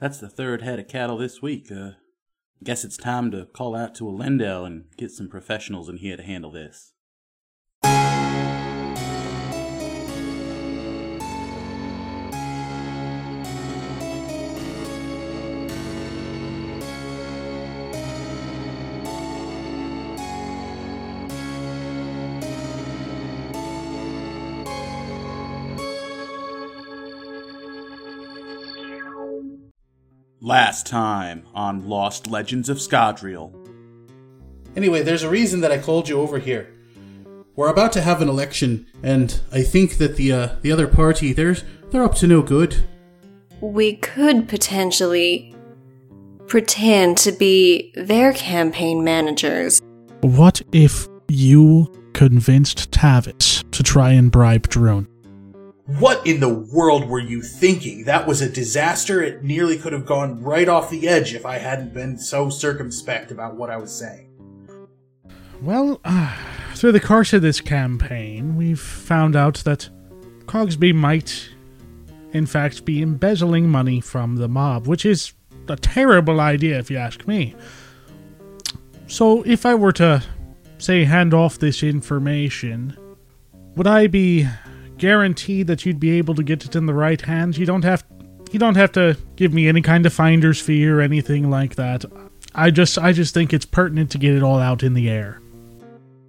That's the third head of cattle this week. Uh, guess it's time to call out to Elendel and get some professionals in here to handle this. Last time on Lost Legends of Scadrial. Anyway, there's a reason that I called you over here. We're about to have an election, and I think that the uh, the other party they're they're up to no good. We could potentially pretend to be their campaign managers. What if you convinced Tavis to try and bribe Drone? What in the world were you thinking? That was a disaster. It nearly could have gone right off the edge if I hadn't been so circumspect about what I was saying. Well, uh, through the course of this campaign, we've found out that Cogsby might, in fact, be embezzling money from the mob, which is a terrible idea if you ask me. So, if I were to, say, hand off this information, would I be guaranteed that you'd be able to get it in the right hands? You don't have you don't have to give me any kind of finder's fee or anything like that. I just I just think it's pertinent to get it all out in the air.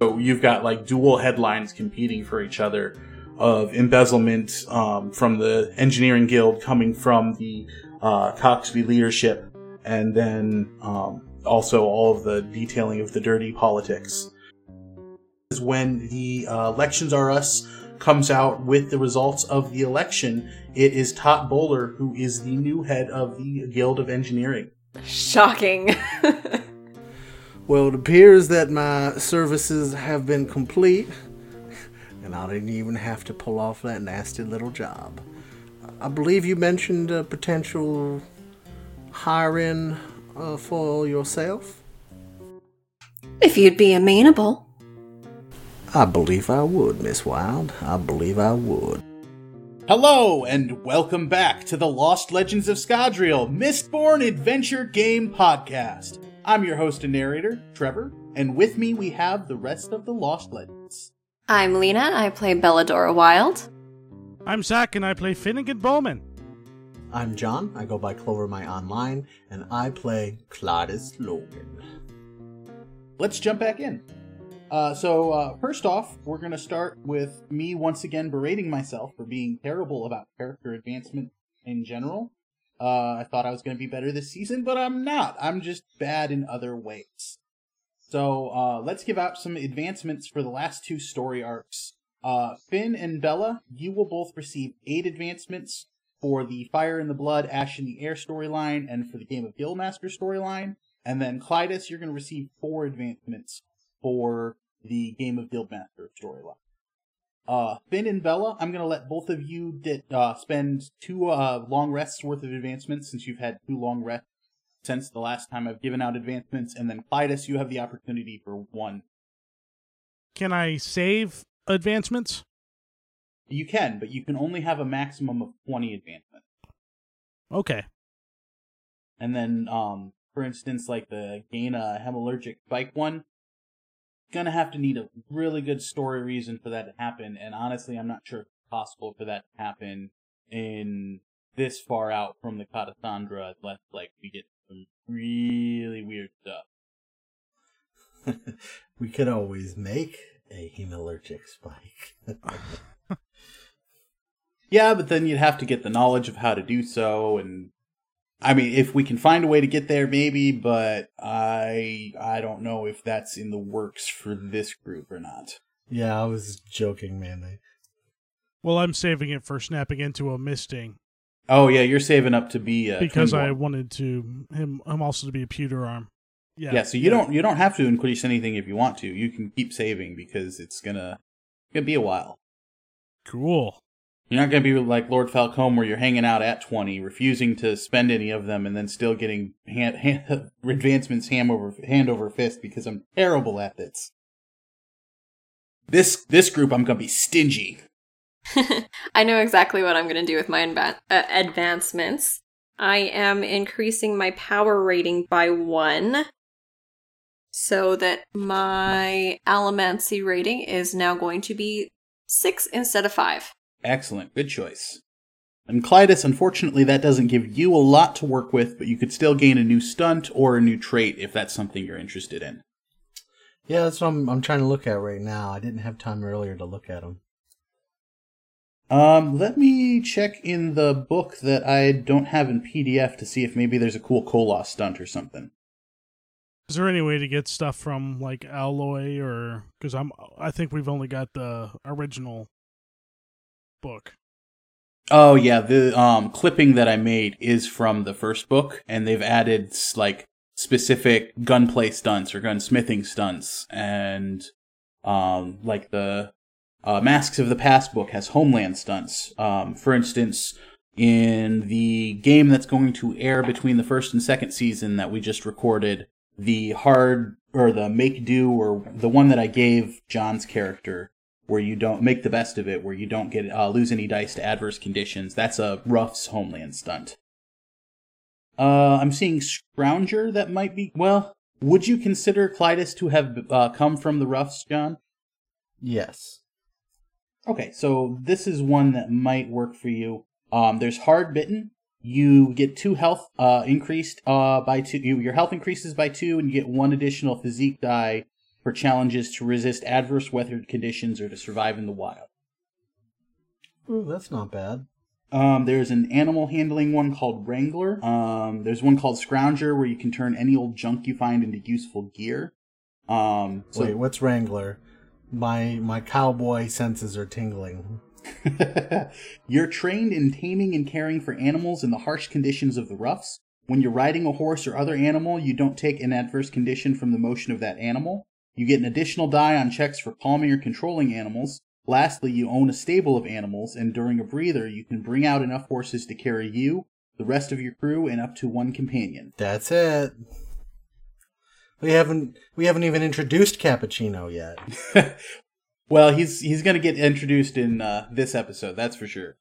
So you've got like dual headlines competing for each other of embezzlement um, from the engineering guild coming from the uh, Coxby leadership, and then um, also all of the detailing of the dirty politics. Is when the uh, elections are us comes out with the results of the election. It is Tot Bowler who is the new head of the Guild of Engineering. Shocking. Well, it appears that my services have been complete, and I didn't even have to pull off that nasty little job. I believe you mentioned a potential hiring uh, for yourself. if you'd be amenable. I believe I would, Miss Wild. I believe I would. Hello, and welcome back to the Lost Legends of Scadrial Mistborn Adventure Game Podcast. I'm your host and narrator, Trevor, and with me we have the rest of the Lost Legends. I'm Lena. I play Belladora Wild. I'm Zach and I play Finnegan Bowman. I'm John. I go by Clover My Online, and I play Claudius Logan. Let's jump back in. Uh, so, uh, first off, we're going to start with me once again berating myself for being terrible about character advancement in general. Uh, I thought I was going to be better this season, but I'm not. I'm just bad in other ways. So, uh, let's give out some advancements for the last two story arcs. Uh, Finn and Bella, you will both receive eight advancements for the Fire in the Blood, Ash in the Air storyline, and for the Game of Guildmaster storyline. And then Clytus, you're going to receive four advancements for the Game of Guildmaster storyline. Uh, Finn and Bella, I'm gonna let both of you di- uh, spend two uh, long rests worth of advancements since you've had two long rests since the last time I've given out advancements, and then Clytus, you have the opportunity for one. Can I save advancements? You can, but you can only have a maximum of 20 advancements. Okay. And then, um, for instance, like the gain a hemalurgic spike one, gonna have to need a really good story reason for that to happen. And honestly, I'm not sure if it's possible for that to happen in this far out from the Catacendre unless like we get some really weird stuff. we could always make a hemalurgic spike. Yeah, but then you'd have to get the knowledge of how to do so, and I mean, if we can find a way to get there, maybe. But I, I don't know if that's in the works for this group or not. yeah, I was joking, man. I- Well, I'm saving it for snapping into a misting Oh yeah, you're saving up to be uh, because I wanted to him him also to be a pewter arm. Yeah. Yeah, so you don't you don't have to increase anything if you want to. You can keep saving because it's gonna gonna be a while. Cool. You're not gonna be like Lord Falcone where you're hanging out at twenty, refusing to spend any of them, and then still getting hand, hand, advancements hand over hand over fist because I'm terrible at this. This this group I'm gonna be stingy. I know exactly what I'm going to do with my uh, advancements. I am increasing my power rating by one. So that my Allomancy rating is now going to be six instead of five. Excellent. Good choice. And Clytus, unfortunately, that doesn't give you a lot to work with, but you could still gain a new stunt or a new trait if that's something you're interested in. Yeah, that's what I'm, I'm trying to look at right now. I didn't have time earlier to look at them. Um, let me check in the book that I don't have in PDF to see if maybe there's a cool Koloss stunt or something. Is there any way to get stuff from like Alloy or because I'm I think we've only got the original book. Oh yeah, the um clipping that I made is from the first book, and they've added like specific gunplay stunts or gunsmithing stunts, and um like the uh, Masks of the Past book has homeland stunts. Um, for instance, in the game that's going to air between the first and second season that we just recorded, the hard or the make do or the one that I gave John's character where you don't make the best of it, where you don't get uh, lose any dice to adverse conditions. That's a Rough's homeland stunt. Uh, I'm seeing Scrounger. That might be well. Would you consider Clytus to have uh, come from the Roughs, John? Yes. Okay, so this is one that might work for you. Um, there's hard bitten. You get two health uh, increased uh, by two. You, your health increases by two, and you get one additional physique die for challenges to resist adverse weather conditions or to survive in the wild. Ooh, that's not bad. Um, there's an animal handling one called Wrangler. Um, there's one called Scrounger where you can turn any old junk you find into useful gear. Um, so Wait, what's Wrangler? My my cowboy senses are tingling. You're trained in taming and caring for animals in the harsh conditions of the roughs. When you're riding a horse or other animal, you don't take an adverse condition from the motion of that animal. You get an additional die on checks for palming or controlling animals. Lastly, you own a stable of animals, and during a breather, you can bring out enough horses to carry you, the rest of your crew, and up to one companion. That's it. We haven't we haven't even introduced Cappuccino yet. Well, he's he's gonna get introduced in uh, this episode, that's for sure.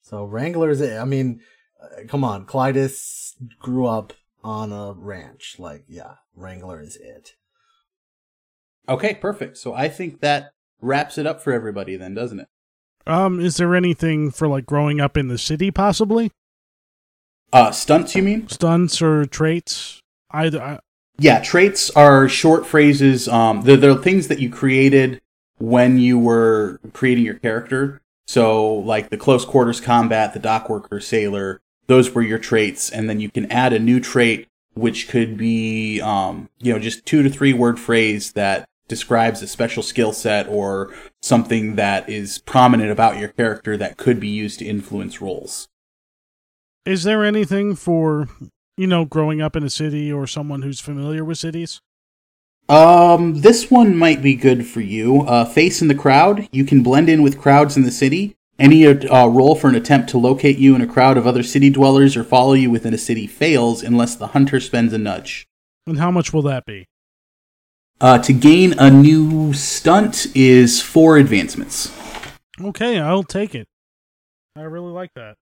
So Wrangler's it. I mean, uh, come on, Clytus grew up on a ranch. Like, yeah, Wrangler is it. Okay, perfect. So I think that wraps it up for everybody then, doesn't it? Um, is there anything for like growing up in the city, possibly Uh, stunts, you mean? stunts or traits? Either. I, Yeah, traits are short phrases. Um, they're, they're things that you created when you were creating your character. So, like the close quarters combat, the dock worker, sailor, those were your traits. And then you can add a new trait, which could be, um, you know, just two to three word phrase that describes a special skill set or something that is prominent about your character that could be used to influence roles. is there anything for you know growing up in a city or someone who's familiar with cities? Um, this one might be good for you. Uh, face in the crowd. You can blend in with crowds in the city. Any uh, roll for an attempt to locate you in a crowd of other city dwellers or follow you within a city fails unless the hunter spends a nudge. And how much will that be? Uh, to gain a new stunt is four advancements. Okay, I'll take it. I really like that.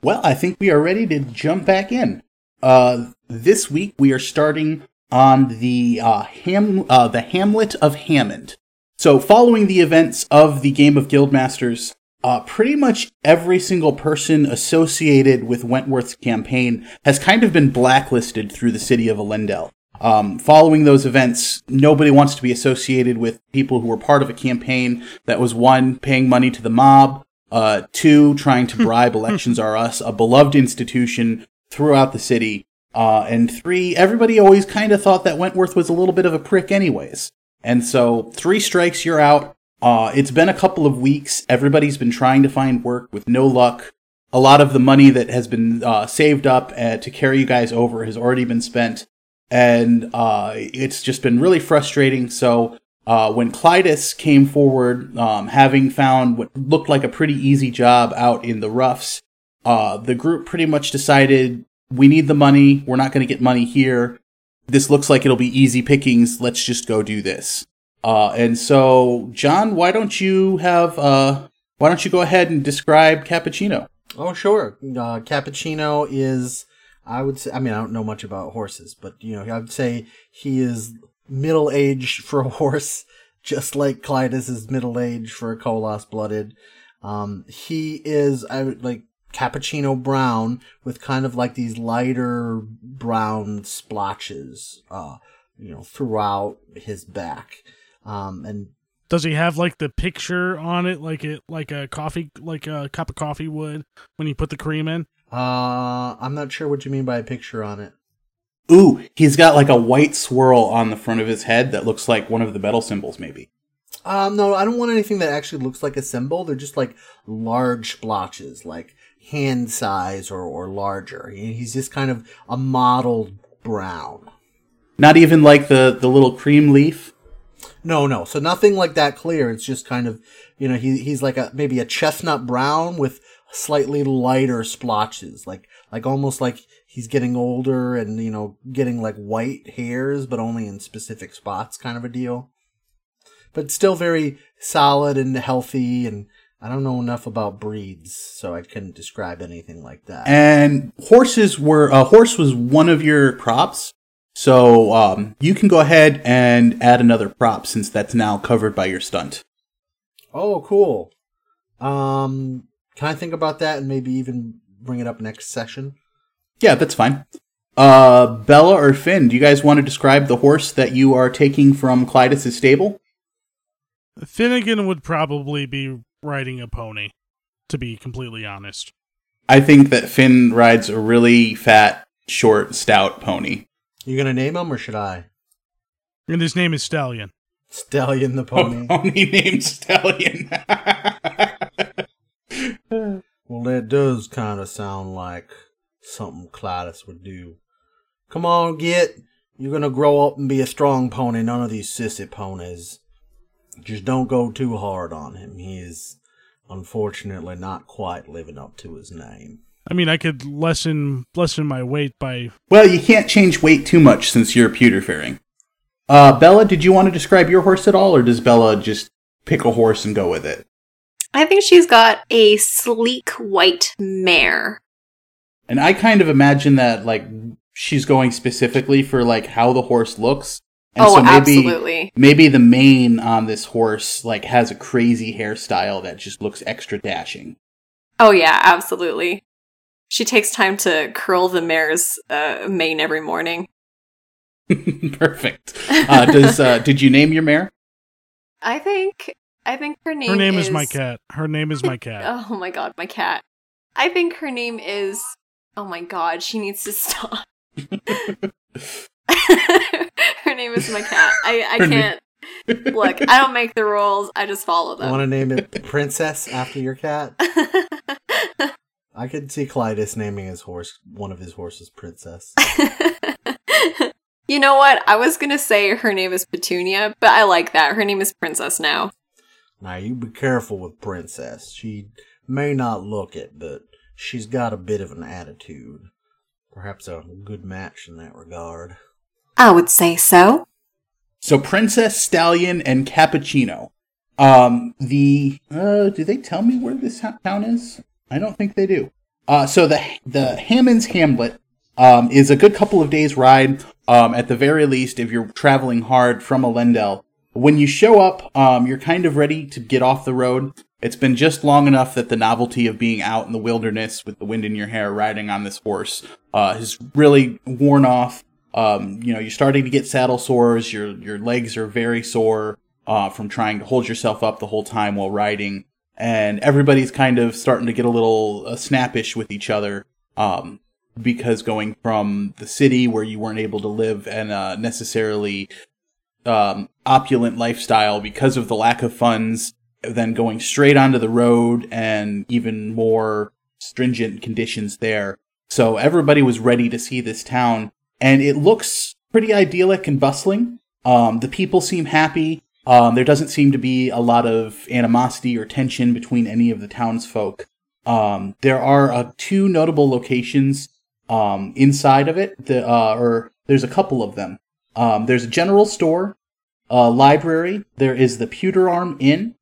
Well, I think we are ready to jump back in. Uh, this week we are starting on the uh, Ham uh, the Hamlet of Hammond. So, following the events of the Game of Guildmasters, uh, pretty much every single person associated with Wentworth's campaign has kind of been blacklisted through the city of Elendel. Um, following those events, nobody wants to be associated with people who were part of a campaign that was one, paying money to the mob, uh, two, trying to bribe Elections Are Us, a beloved institution throughout the city, uh, and three, everybody always kind of thought that Wentworth was a little bit of a prick, anyways. And so, three strikes, you're out. Uh, it's been a couple of weeks. Everybody's been trying to find work with no luck. A lot of the money that has been uh, saved up uh, to carry you guys over has already been spent, and uh, it's just been really frustrating. So, uh, when Clytus came forward, um, having found what looked like a pretty easy job out in the roughs, uh, the group pretty much decided we need the money. We're not going to get money here. This looks like it'll be easy pickings. Let's just go do this. Uh, and so, John, why don't you have, uh, why don't you go ahead and describe Cappuccino? Oh, sure. Uh, Cappuccino is, I would say, I mean, I don't know much about horses, but, you know, I would say he is middle aged for a horse, just like Clytus is middle aged for a Koloss blooded. Um, he is, I would like, cappuccino brown with kind of like these lighter brown splotches, uh, you know, throughout his back. Um, and Does he have like the picture on it, like it, like a coffee, like a cup of coffee would when you put the cream in? Uh, I'm not sure what you mean by a picture on it. Ooh, he's got like a white swirl on the front of his head that looks like one of the metal symbols, maybe. Um, no, I don't want anything that actually looks like a symbol. They're just like large blotches, like hand size or, or larger. He- He's just kind of a mottled brown. Not even like the, the little cream leaf. No, no. So nothing like that clear. It's just kind of, you know, he, he's like a, maybe a chestnut brown with slightly lighter splotches, like, like almost like he's getting older and, you know, getting like white hairs, but only in specific spots kind of a deal. But still very solid and healthy and I don't know enough about breeds, so I couldn't describe anything like that. And horses were, a horse was one of your props. So, um, you can go ahead and add another prop since that's now covered by your stunt. oh, cool. Um, can I think about that and maybe even bring it up next session? Yeah, that's fine. Uh, Bella or Finn, do you guys want to describe the horse that you are taking from Clytus' stable? Finnegan would probably be riding a pony, to be completely honest. I think that Finn rides a really fat, short, stout pony. You gonna name him or should I? And his name is Stallion. Stallion the pony. A pony named Stallion. Well, that does kind of sound like something Clytus would do. Come on, Git. You're gonna grow up and be a strong pony, none of these sissy ponies. Just don't go too hard on him. He is unfortunately not quite living up to his name. I mean, I could lessen lessen my weight by. well, you can't change weight too much since you're pewter faring. Uh, Bella, did you want to describe your horse at all, or does Bella just pick a horse and go with it? I think she's got a sleek white mare. And I kind of imagine that like she's going specifically for like how the horse looks. And oh, so maybe absolutely. maybe the mane on this horse like has a crazy hairstyle that just looks extra dashing. Oh, yeah, absolutely. She takes time to curl the mare's uh, mane every morning. Perfect. Uh, does uh, did you name your mare? I think. I think her name. Her name is my cat. Her name is my cat. Oh my god, my cat. I think her name is. Oh my god, she needs to stop. her name is my cat. I, I Her can't. Look, I don't make the rules. I just follow them. Want to name it Princess after your cat? I could see Clytus naming his horse, one of his horses, Princess. you know what? I was gonna say her name is Petunia, but I like that. Her name is Princess now. Now you be careful with Princess. She may not look it, but she's got a bit of an attitude. Perhaps a good match in that regard. I would say so. So Princess Stallion and Cappuccino. Um, the uh, do they tell me where this town is? I don't think they do. Uh, so the the Hammonds Hamlet um, is a good couple of days ride. Um, at the very least, if you're traveling hard from Elendel, when you show up, um, you're kind of ready to get off the road. It's been just long enough that the novelty of being out in the wilderness with the wind in your hair, riding on this horse, uh, has really worn off. Um, you know, you're starting to get saddle sores. Your your legs are very sore uh, from trying to hold yourself up the whole time while riding, and everybody's kind of starting to get a little uh, snappish with each other. Um, because going from the city where you weren't able to live and uh, necessarily um, opulent lifestyle because of the lack of funds, then going straight onto the road and even more stringent conditions there. So everybody was ready to see this town, and it looks pretty idyllic and bustling. Um, the people seem happy. Um, there doesn't seem to be a lot of animosity or tension between any of the townsfolk. Um, there are uh, two notable locations um, inside of it, the, uh, or there's a couple of them. Um, there's a general store, a library. There is the Pewter Arm Inn,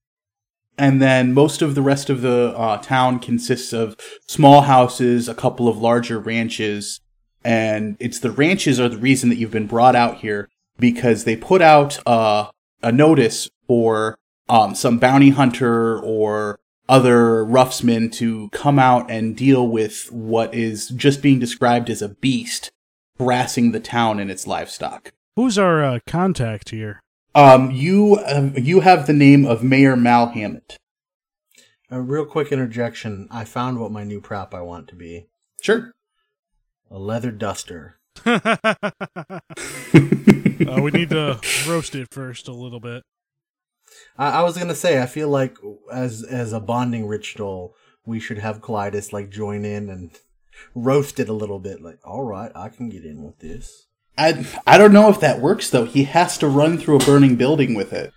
and then most of the rest of the uh, town consists of small houses, a couple of larger ranches, and it's the ranches are the reason that you've been brought out here because they put out uh, a notice for um, some bounty hunter or other roughsmen to come out and deal with what is just being described as a beast harassing the town and its livestock. Who's our uh, contact here? Um, you uh, you have the name of Mayor Mal Hammond. A real quick interjection. I found what my new prop I want to be. Sure. A leather duster. uh, we need to roast it first a little bit. I, I was gonna say, I feel like as as a bonding ritual, we should have Clytus like join in and roast it a little bit. Like, all right, I can get in with this. I I don't know if that works though. He has to run through a burning building with it.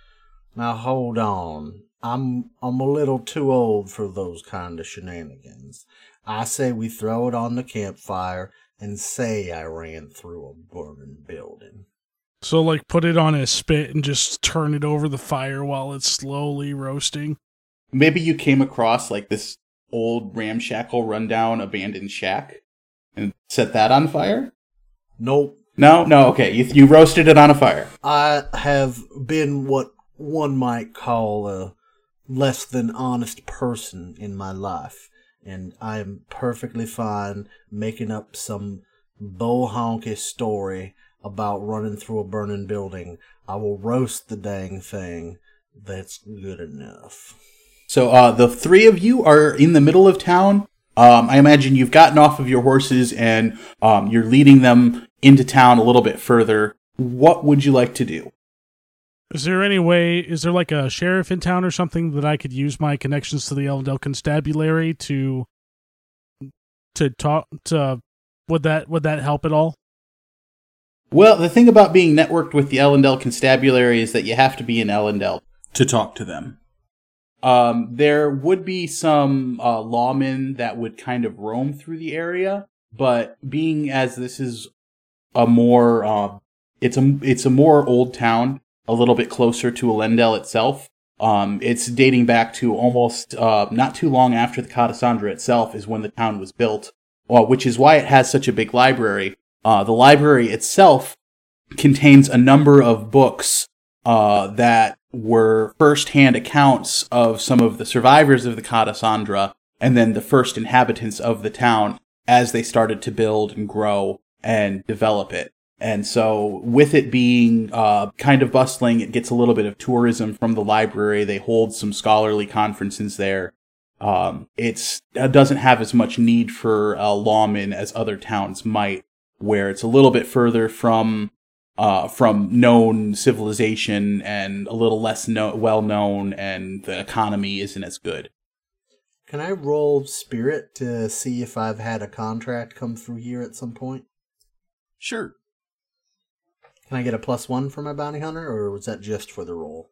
Now hold on. I'm I'm a little too old for those kind of shenanigans. I say we throw it on the campfire and say I ran through a burning building. So, like, put it on a spit and just turn it over the fire while it's slowly roasting. Maybe you came across like this old ramshackle, rundown, abandoned shack and set that on fire. Nope. No, no, okay. You, you roasted it on a fire. I have been what one might call a less than honest person in my life, and I am perfectly fine making up some bohonky story about running through a burning building. I will roast the dang thing. That's good enough. So uh, the three of you are in the middle of town. Um, I imagine you've gotten off of your horses and um, you're leading them into town a little bit further. What would you like to do? Is there any way? Is there like a sheriff in town or something that I could use my connections to the Elendel Constabulary to to talk to? Would that would that help at all? Well, the thing about being networked with the Elendel Constabulary is that you have to be in Elendel to talk to them. Um, there would be some uh, lawmen that would kind of roam through the area, but being as this is a more uh, it's a it's a more old town, a little bit closer to Elendel itself. Um, it's dating back to almost uh, not too long after the Catacendre itself is when the town was built, well, which is why it has such a big library. Uh, the library itself contains a number of books uh, that were first-hand accounts of some of the survivors of the Catacendre and then the first inhabitants of the town as they started to build and grow and develop it. And so, with it being uh, kind of bustling, it gets a little bit of tourism from the library. They hold some scholarly conferences there. Um, it doesn't have as much need for uh, lawmen as other towns might, where it's a little bit further from uh, from known civilization and a little less no- well known, and the economy isn't as good. Can I roll spirit to see if I've had a contract come through here at some point? Sure. Can I get a plus one for my bounty hunter, or was that just for the roll?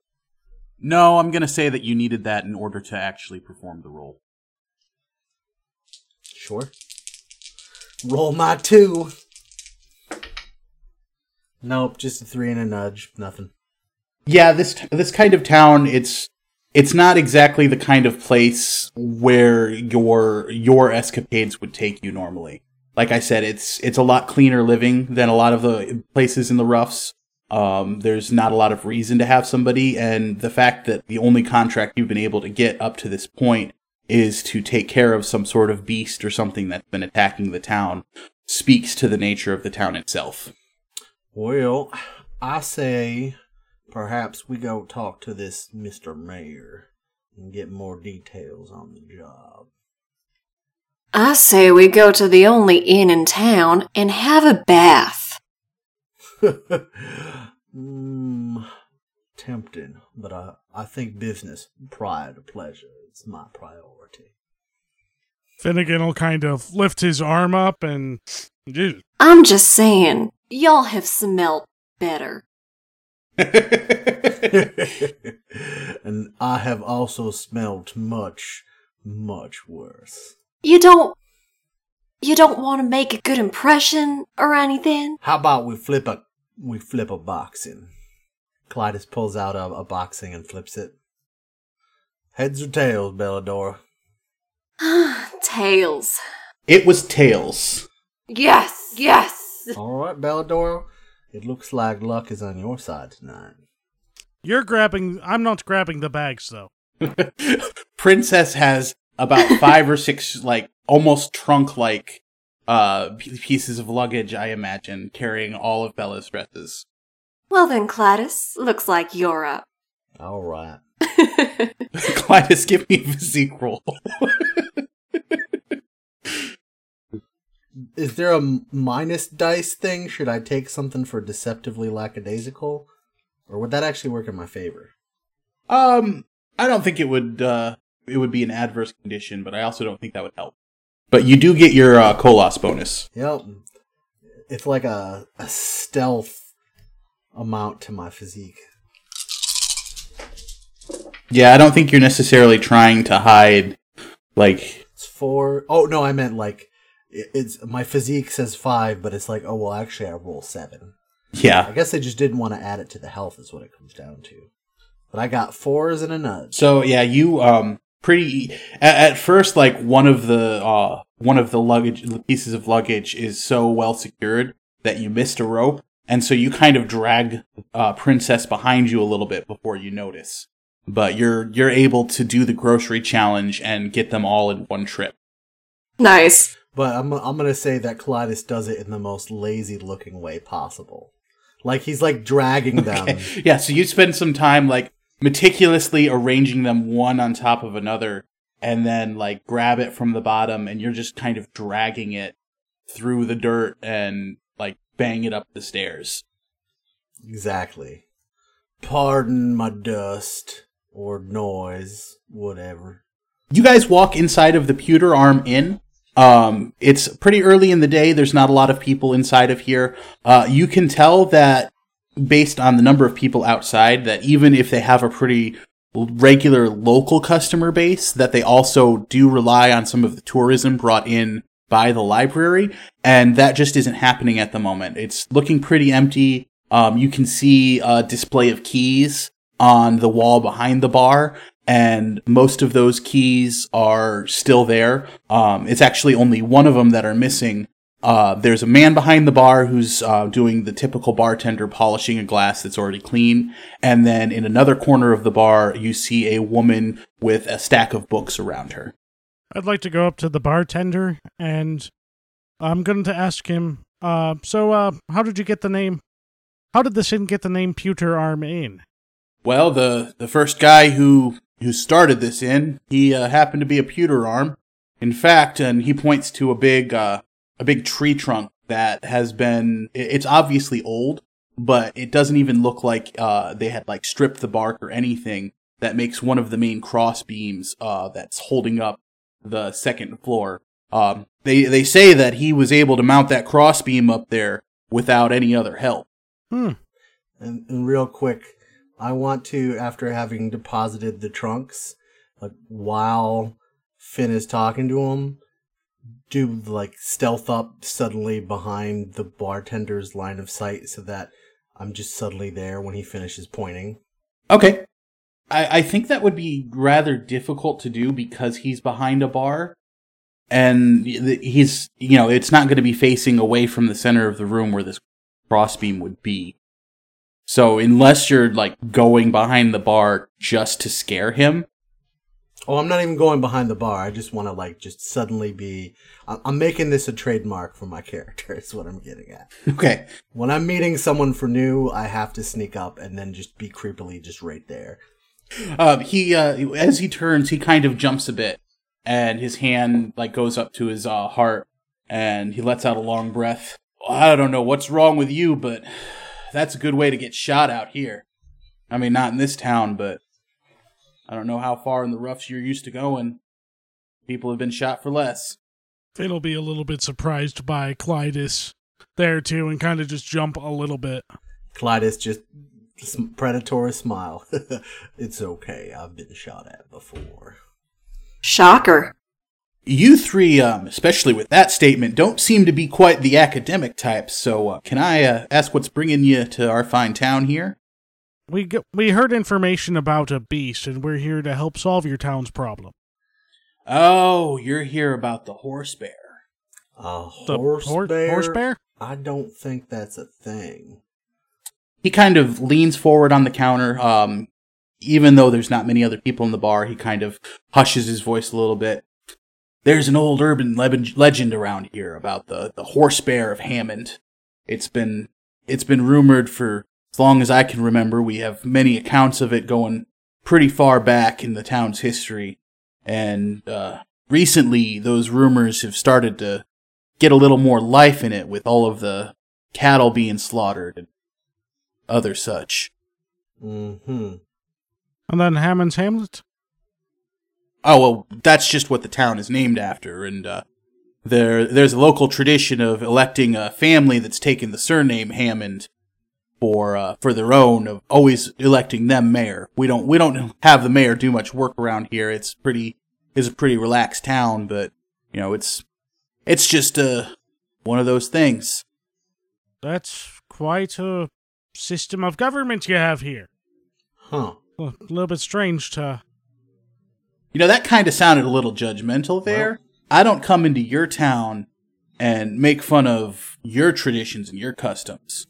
No, I'm going to say that you needed that in order to actually perform the role. Sure. Roll my two. Nope, just a three and a nudge. Nothing. Yeah, this this kind of town, it's it's not exactly the kind of place where your your escapades would take you normally. Like I said, it's it's a lot cleaner living than a lot of the places in the roughs. Um, there's not a lot of reason to have somebody, and the fact that the only contract you've been able to get up to this point is to take care of some sort of beast or something that's been attacking the town speaks to the nature of the town itself. Well, I say perhaps we go talk to this Mr. Mayor and get more details on the job. I say we go to the only inn in town and have a bath. mm, tempting, but I, I think business, prior to pleasure, it's my priority. Finnegan will kind of lift his arm up and. I'm just saying, y'all have smelt better. and I have also smelled much, much worse. You don't. You don't want to make a good impression or anything? How about we flip a we flip a boxing? Clytus pulls out a, a boxing and flips it. Heads or tails, Belladora? Tails. It was tails. Yes, yes. All right, Belladora. It looks like luck is on your side tonight. You're grabbing. I'm not grabbing the bags though. Princess has about five or six, like, almost trunk like uh, pieces of luggage, I imagine, carrying all of Bella's dresses. Well then, Gladys, looks like you're up. All right. Clytus, give me a physique roll. Is there a minus dice thing? Should I take something for deceptively lackadaisical? Or would that actually work in my favor? um, I don't think it would, uh, it would be an adverse condition, but I also don't think that would help. But you do get your, uh, Koloss bonus. Yep. It's like a, a stealth amount to my physique. Yeah, I don't think you're necessarily trying to hide, like, It's four. Oh no, I meant like it's my physique says five, but it's like oh well, actually I roll seven. Yeah, I guess they just didn't want to add it to the health, is what it comes down to. But I got fours and a nudge. So yeah, you um pretty at, at first like one of the uh one of the luggage pieces of luggage is so well secured that you missed a rope, and so you kind of drag uh princess behind you a little bit before you notice. But you're you're able to do the grocery challenge and get them all in one trip. Nice. But I'm I'm gonna say that Clytus does it in the most lazy looking way possible. Like he's like dragging them. Okay. Yeah, so you spend some time like meticulously arranging them one on top of another and then like grab it from the bottom and you're just kind of dragging it through the dirt and like bang it up the stairs. Exactly. Pardon my dust or noise, whatever. You guys walk inside of the Pewter Arm Inn. Um, it's pretty early in the day. There's not a lot of people inside of here. Uh, you can tell that based on the number of people outside that even if they have a pretty regular local customer base, that they also do rely on some of the tourism brought in by the library. And that just isn't happening at the moment. It's looking pretty empty. Um, you can see a display of keys on the wall behind the bar and most of those keys are still there. Um, it's actually only one of them that are missing. Uh, there's a man behind the bar who's uh, doing the typical bartender polishing a glass that's already clean. And then in another corner of the bar, you see a woman with a stack of books around her. I'd like to go up to the bartender and I'm going to ask him. Uh, so, uh, how did you get the name? How did this inn get the name Pewter Arm Inn? Well, the, the first guy who, who started this inn, he uh, happened to be a pewter arm. In fact, and he points to a big, uh, a big tree trunk that has been, it's obviously old, but it doesn't even look like, uh, they had like stripped the bark or anything that makes one of the main cross beams, uh, that's holding up the second floor. Um, they, they say that he was able to mount that cross beam up there without any other help. Hmm. And, and real quick, I want to, after having deposited the trunks, like while Finn is talking to him, do like stealth up suddenly behind the bartender's line of sight so that I'm just suddenly there when he finishes pointing. Okay. I, I think that would be rather difficult to do because he's behind a bar. And he's, you know, it's not going to be facing away from the center of the room where this crossbeam would be. So unless you're like going behind the bar just to scare him, Oh, I'm not even going behind the bar. I just want to like just suddenly be. I'm making this a trademark for my character. Is what I'm getting at. okay. When I'm meeting someone for new, I have to sneak up and then just be creepily just right there. Uh, he, uh, as he turns, he kind of jumps a bit and his hand like goes up to his, uh, heart and he lets out a long breath. I don't know what's wrong with you, but that's a good way to get shot out here. I mean, not in this town, but I don't know how far in the roughs you're used to going. People have been shot for less. Finn'll be a little bit surprised by Clytus there too and kind of just jump a little bit. Clytus just sm- predatory smile. it's okay. I've been shot at before. Shocker. You three, um, especially with that statement, don't seem to be quite the academic type. So, uh, can I uh, ask what's bringing you to our fine town here? We get, we heard information about a beast, and we're here to help solve your town's problem. Oh, you're here about the horse bear. A The horse hor- bear? horse bear? I don't think that's a thing. He kind of leans forward on the counter. Um, even though there's not many other people in the bar, he kind of hushes his voice a little bit. There's an old urban le- legend around here about the, the horse bear of Hammond. It's been it's been rumored for as long as I can remember. We have many accounts of it going pretty far back in the town's history, and uh, recently those rumors have started to get a little more life in it with all of the cattle being slaughtered and other such. Mm-hmm. And then Hammond's Hamlet? Oh well, that's just what the town is named after, and uh, there there's a local tradition of electing a family that's taken the surname Hammond for uh, for their own of always electing them mayor. We don't we don't have the mayor do much work around here. It's pretty is a pretty relaxed town, but you know it's it's just uh one of those things. That's quite a system of government you have here. Huh. A little bit strange to. You know that kind of sounded a little judgmental there. I don't come into your town and make fun of your traditions and your customs.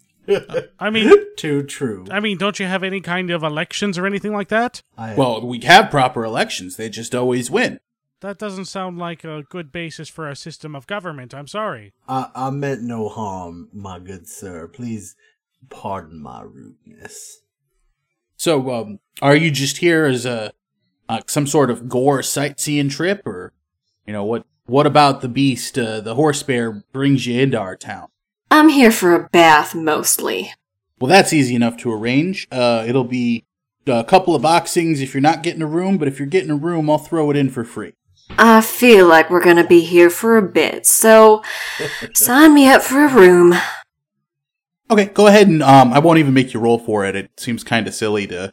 I mean, Too true. I mean, don't you have any kind of elections or anything like that? I, Well, we have proper elections. They just always win. That doesn't sound like a good basis for a system of government. I'm sorry. I, I meant no harm, my good sir. Please pardon my rudeness. So, um, are you just here as a uh, some sort of gore sightseeing trip, or you know what? What about the beast, uh, the horse bear, brings you into our town? I'm here for a bath mostly. Well, that's easy enough to arrange. Uh, it'll be a couple of boxings if you're not getting a room, but if you're getting a room, I'll throw it in for free. I feel like we're gonna be here for a bit, so sign me up for a room. Okay, go ahead and um, I won't even make you roll for it. It seems kind of silly to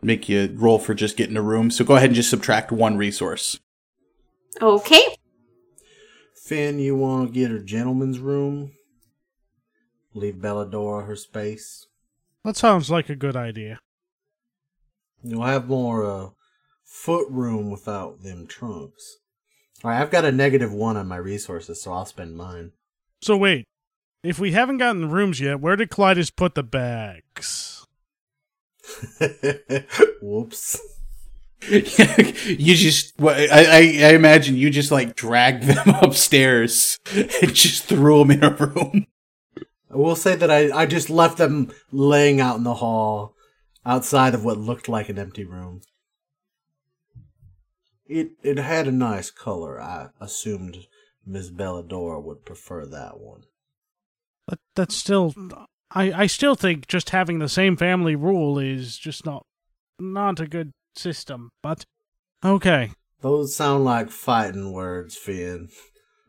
make you roll for just getting a room. So go ahead and just subtract one resource. Okay. Finn, you want to get a gentleman's room? Leave Belladora her space. That sounds like a good idea. You'll have more uh, foot room without them trunks. All right, I've got a negative one on my resources, so I'll spend mine. So wait, if we haven't gotten the rooms yet, where did Clytus put the bags? Whoops. you just, well, I, I, I imagine you just like dragged them upstairs and just threw them in a room. I will say that I, I just left them laying out in the hall outside of what looked like an empty room. It it had a nice color. I assumed Miss Belladora would prefer that one. But that's still, I, I still think just having the same family rule is just not, not a good system. But okay, Those sound like fighting words, Finn.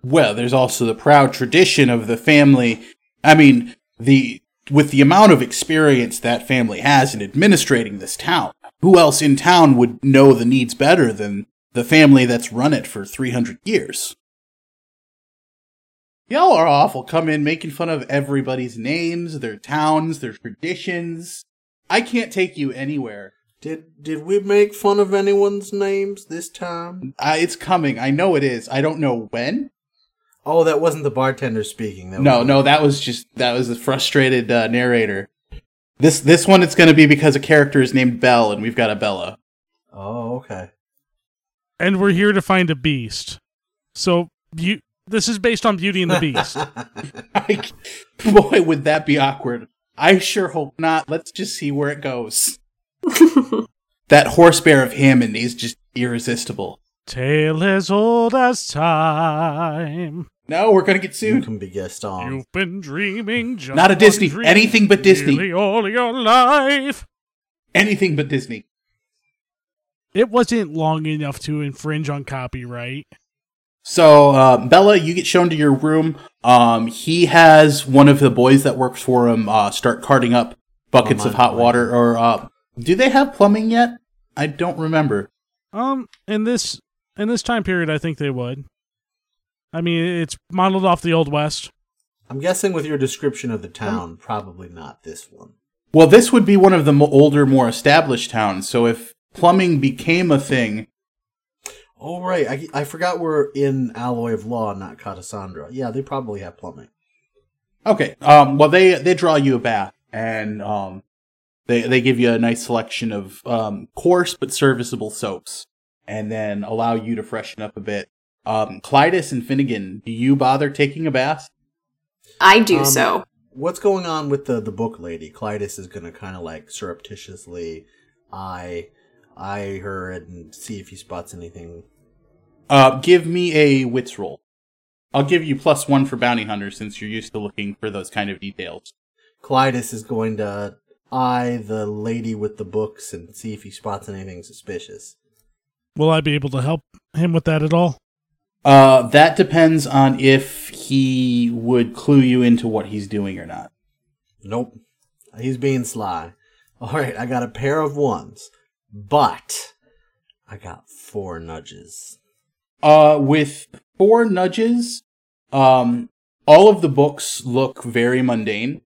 Well, there's also the proud tradition of the family. I mean, the with the amount of experience that family has in administrating this town, who else in town would know the needs better than the family that's run it for 300 years? Y'all are awful. Come in making fun of everybody's names, their towns, their traditions. I can't take you anywhere. Did did we make fun of anyone's names this time? Uh, it's coming. I know it is. I don't know when. Oh, that wasn't the bartender speaking. That No, was no, that was just that was a frustrated uh, narrator. This this one it's going to be because a character is named Belle and we've got a Bella. Oh, okay. and we're here to find a beast. So you, this is based on Beauty and the Beast. I, boy, would that be awkward. I sure hope not. Let's just see where it goes. that horse bear of Hammond is just irresistible. Tale as old as time. No, we're gonna get sued. You sued. can be guest on. You've been dreaming just Not a one Disney. dream Anything but Disney. nearly all your life. Anything but Disney. It wasn't long enough to infringe on copyright. So, uh, Bella, you get shown to your room. Um, he has one of the boys that works for him uh, start carting up buckets Oh, of my hot God. water. Or uh, do they have plumbing yet? I don't remember. Um, in this in this time period, I think they would. I mean, it's modeled off the old west. I'm guessing with your description of the town, probably not this one. Well, this would be one of the mo- older, more established towns. So if plumbing became a thing, Oh right, I, I forgot we're in Alloy of Law, not Catacendre. Yeah, they probably have plumbing. okay. Um, well, they they draw you a bath, and um, they they give you a nice selection of um coarse but serviceable soaps, and then allow you to freshen up a bit. Um, Clytus and Finnegan, do you bother taking a bath? I do Um, so. What's going on with the the book lady? Clytus is gonna kind of like surreptitiously eye eye her and see if he spots anything. Uh, give me a wits roll. I'll give you plus one for bounty hunter since you're used to looking for those kind of details. Clytus is going to eye the lady with the books and see if he spots anything suspicious. Will I be able to help him with that at all? Uh, that depends on if he would clue you into what he's doing or not. Nope. He's being sly. All right, I got a pair of ones, but I got four nudges. Uh, with four nudges, um, all of the books look very mundane,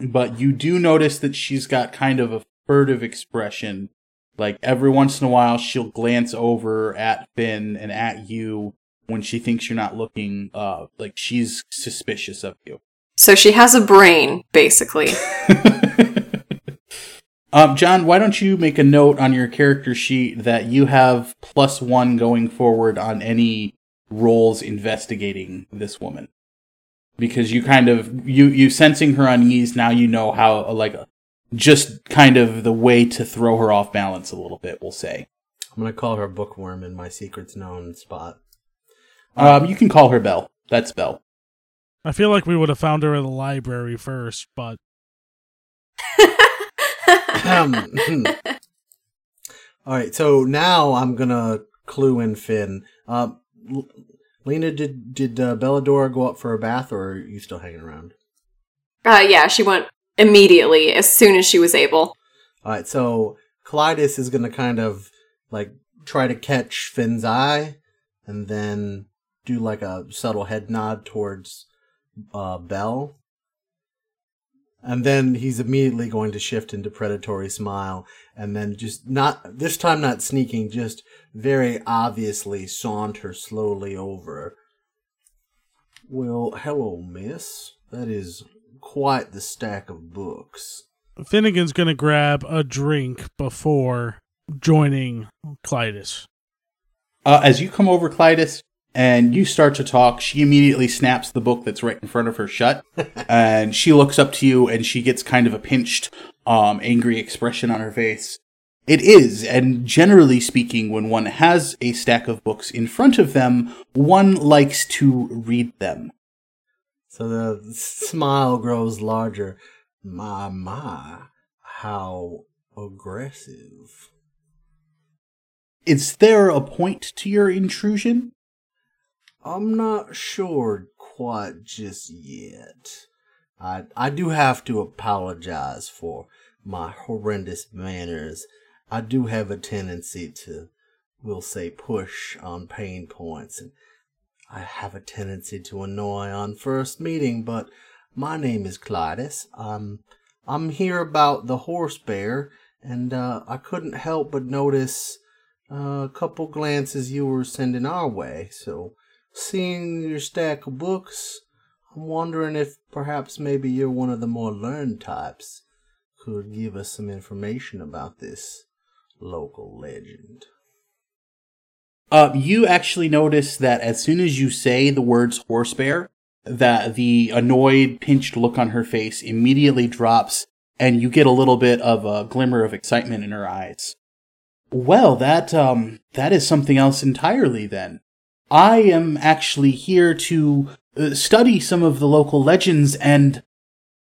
but you do notice that she's got kind of a furtive expression. Like every once in a while, she'll glance over at Finn and at you when she thinks you're not looking. Uh, like she's suspicious of you. So she has a brain, basically. um, John, why don't you make a note on your character sheet that you have plus one going forward on any rolls investigating this woman? Because you kind of you you sensing her unease now, you know how like just kind of the way to throw her off balance a little bit. We'll say. I'm gonna call her Bookworm in my secrets known spot. Um, you can call her Belle. That's Belle. I feel like we would have found her in the library first, but Um, hmm. All right, so now I'm gonna clue in Finn. Uh, L- Lena, did did uh, Belladora go up for a bath, or are you still hanging around? uh, yeah, she went immediately as soon as she was able. All right, so Clytus is gonna kind of like try to catch Finn's eye, and then do like a subtle head nod towards uh, Belle, and then he's immediately going to shift into predatory smile, and then just not this time not sneaking, just very obviously saunter slowly over. Well, hello, miss. That is quite the stack of books. Finnegan's gonna grab a drink before joining Clytus. Uh, as you come over, Clytus, and you start to talk, she immediately snaps the book that's right in front of her shut, and she looks up to you, and she gets kind of a pinched, um, angry expression on her face. It is, and generally speaking, when one has a stack of books in front of them, one likes to read them. So the smile grows larger. My, my, how aggressive. Is there a point to your intrusion? I'm not sure quite just yet. I I do have to apologize for my horrendous manners. I do have a tendency to, we'll say, push on pain points, and I have a tendency to annoy on first meeting. But my name is Clytus. I'm I'm here about the horse bear, and uh, I couldn't help but notice uh, a couple glances you were sending our way. So, seeing your stack of books, I'm wondering if perhaps maybe you're one of the more learned types. Could give us some information about this local legend. Uh, you actually notice that as soon as you say the words horse bear, that the annoyed, pinched look on her face immediately drops, and you get a little bit of a glimmer of excitement in her eyes. Well, that um, that is something else entirely. Then, I am actually here to uh, study some of the local legends, and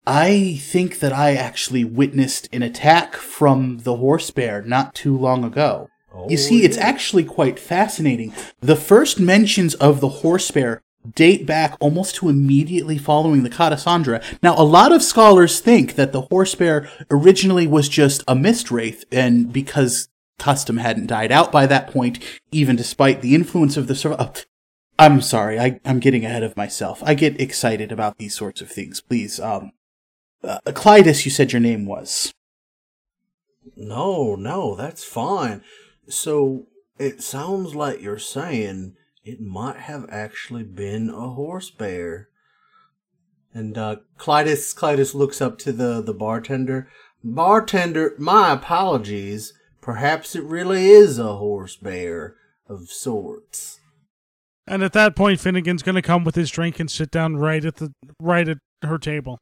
I think that I actually witnessed an attack from the horse bear not too long ago. You see, it's actually quite fascinating. The first mentions of the horse bear date back almost to immediately following the Catacendre. Now, a lot of scholars think that the horse bear originally was just a mist wraith, and because custom hadn't died out by that point, even despite the influence of the sur- oh, I'm sorry, I, I'm getting ahead of myself. I get excited about these sorts of things. Please, um, Uh, you said your name was. No, no, that's fine. So it sounds like you're saying it might have actually been a horse bear. And uh, Clytus looks up to the, the bartender. Bartender, my apologies. Perhaps it really is a horse bear of sorts. And at that point, Finnegan's going to come with his drink and sit down right at the right at her table.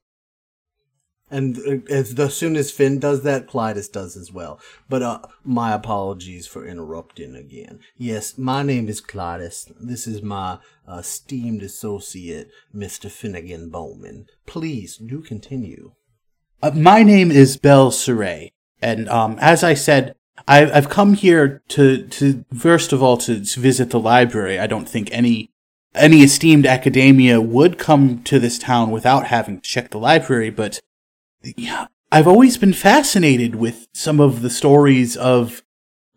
And uh, as, as soon as Finn does that, Clytus does as well. But uh, my apologies for interrupting again. Yes, my name is Clytus. This is my uh, esteemed associate, Mr. Finnegan Bowman. Please do continue. Uh, my name is Belle Saray, and um, as I said, I, I've come here to to first of all to, to visit the library. I don't think any any esteemed academia would come to this town without having to check the library, but yeah, I've always been fascinated with some of the stories of,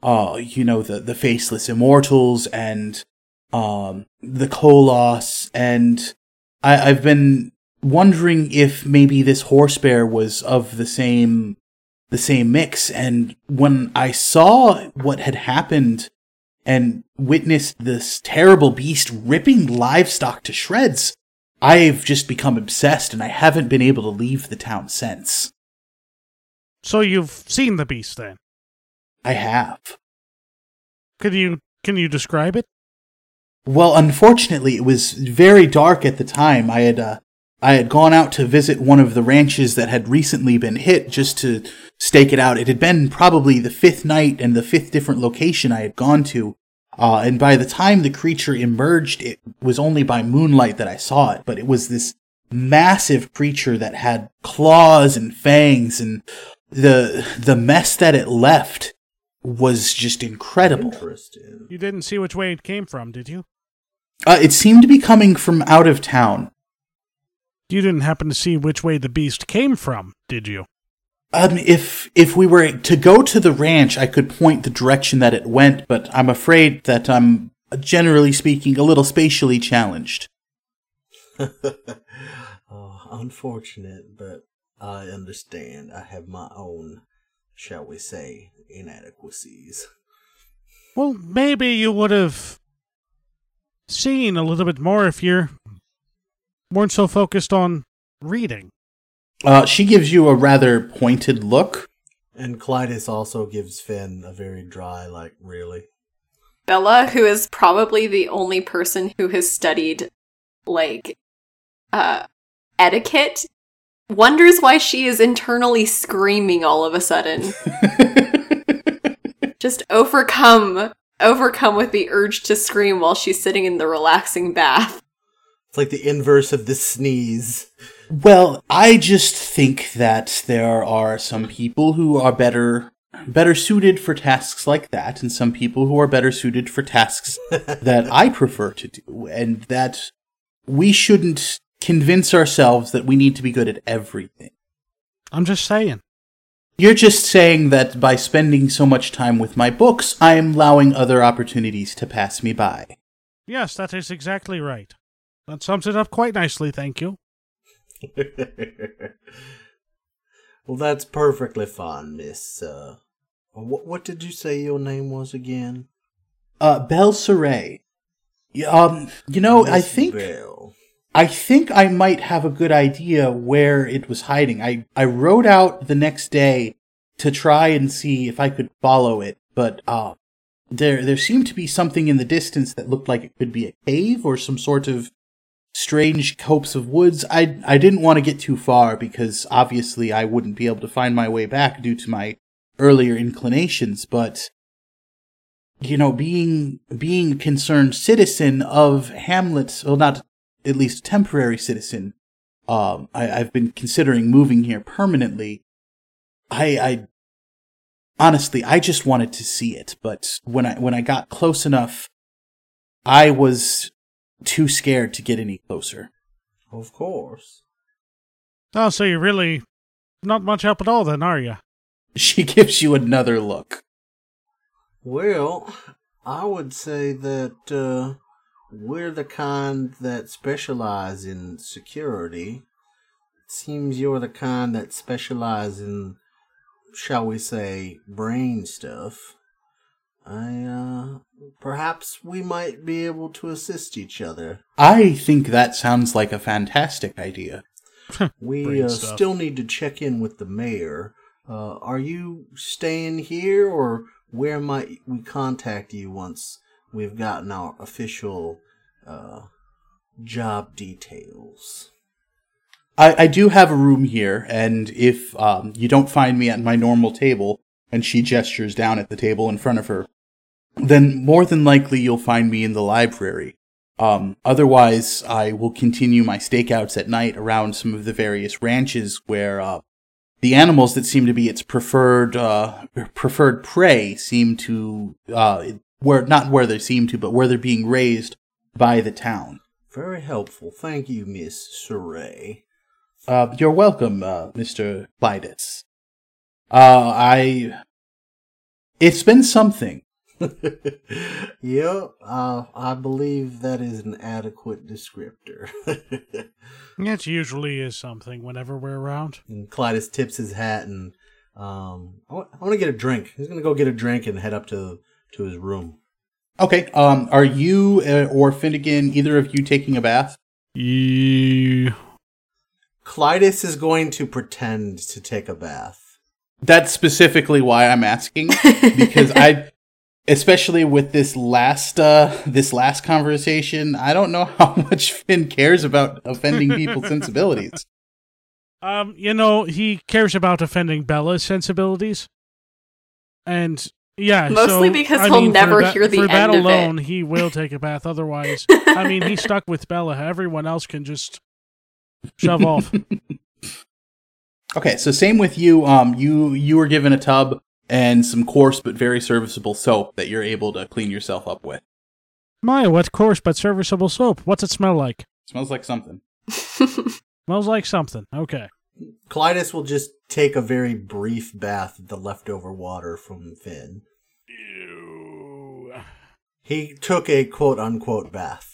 uh, you know, the, the faceless immortals and, um, the Koloss. And I, I've been wondering if maybe this horse bear was of the same, the same mix. And when I saw what had happened and witnessed this terrible beast ripping livestock to shreds, I've just become obsessed and I haven't been able to leave the town since. So you've seen the beast then? I have. Could you can you describe it? Well, unfortunately, it was very dark at the time. I had uh, I had gone out to visit one of the ranches that had recently been hit just to stake it out. It had been probably the fifth night and the fifth different location I had gone to, uh, and by the time the creature emerged, it was only by moonlight that I saw it, but it was this massive creature that had claws and fangs and the, the mess that it left was just incredible. You didn't see which way it came from, did you? Uh, it seemed to be coming from out of town. You didn't happen to see which way the beast came from, did you? Um, if if we were to go to the ranch, I could point the direction that it went, but I'm afraid that I'm generally speaking a little spatially challenged. oh, unfortunate, but I understand. I have my own, shall we say, inadequacies. Well, maybe you would have seen a little bit more if you weren't so focused on reading. Uh, she gives you a rather pointed look. And Clytus also gives Finn a very dry, like, really? Bella, who is probably the only person who has studied, like, uh, etiquette, wonders why she is internally screaming all of a sudden. Just overcome, overcome with the urge to scream while she's sitting in the relaxing bath. It's like the inverse of the sneeze. Well, I just think that there are some people who are better better suited for tasks like that and some people who are better suited for tasks that I prefer to do and that we shouldn't convince ourselves that we need to be good at everything. I'm just saying. You're just saying that by spending so much time with my books, I am allowing other opportunities to pass me by. Yes, that is exactly right. That sums it up quite nicely, thank you. well, that's perfectly fine, Miss. Uh, what, what did you say your name was again? Uh, Belle Saray. Um, you know, Miss I think Bell. I think I might have a good idea where it was hiding. I I rode out the next day to try and see if I could follow it, but uh, there there seemed to be something in the distance that looked like it could be a cave or some sort of strange copes of woods. I I didn't want to get too far because obviously I wouldn't be able to find my way back due to my earlier inclinations, but you know, being being a concerned citizen of Hamlet, well not at least temporary citizen, um, I, I've been considering moving here permanently. I I honestly I just wanted to see it, but when I when I got close enough, I was too scared to get any closer. Of course. Oh, so you're really not much help at all then, are you? She gives you another look. Well, I would say that uh, we're the kind that specialize in security. seems you're the kind that specialize in, shall we say, brain stuff. I, uh, perhaps we might be able to assist each other. I think that sounds like a fantastic idea. We uh, still need to check in with the mayor. Uh, are you staying here, or where might we contact you once we've gotten our official uh, job details? I, I do have a room here, and if um, you don't find me at my normal table, and she gestures down at the table in front of her, then more than likely you'll find me in the library. Um, otherwise, I will continue my stakeouts at night around some of the various ranches where uh, the animals that seem to be its preferred uh, preferred prey seem to uh, where not where they seem to, but where they're being raised by the town. Very helpful. Thank you, Miss Saray. Uh, you're welcome, uh, Mr. Clytus. Uh, I. It's been something. yep, uh, I believe that is an adequate descriptor. It usually is something whenever we're around. and Clytus tips his hat and um, I want to get a drink. He's gonna go get a drink and head up to to his room. Okay, um, are you uh, or Finnegan, either of you taking a bath? You. Clytus is going to pretend to take a bath. That's specifically why I'm asking, because I, especially with this last, uh, this last conversation, I don't know how much Finn cares about offending people's sensibilities. Um, you know, he cares about offending Bella's sensibilities. And yeah, Mostly so, because I he'll mean, never that- hear the for that end of it. alone, he will take a bath. Otherwise, I mean, he's stuck with Bella. Everyone else can just shove off. Okay, so same with you. Um, you you were given a tub and some coarse but very serviceable soap that you're able to clean yourself up with. My, what coarse but serviceable soap? What's it smell like? Smells like something. Smells like something. Okay. Clytus will just take a very brief bath of the leftover water from Finn. Ew. He took a quote unquote bath.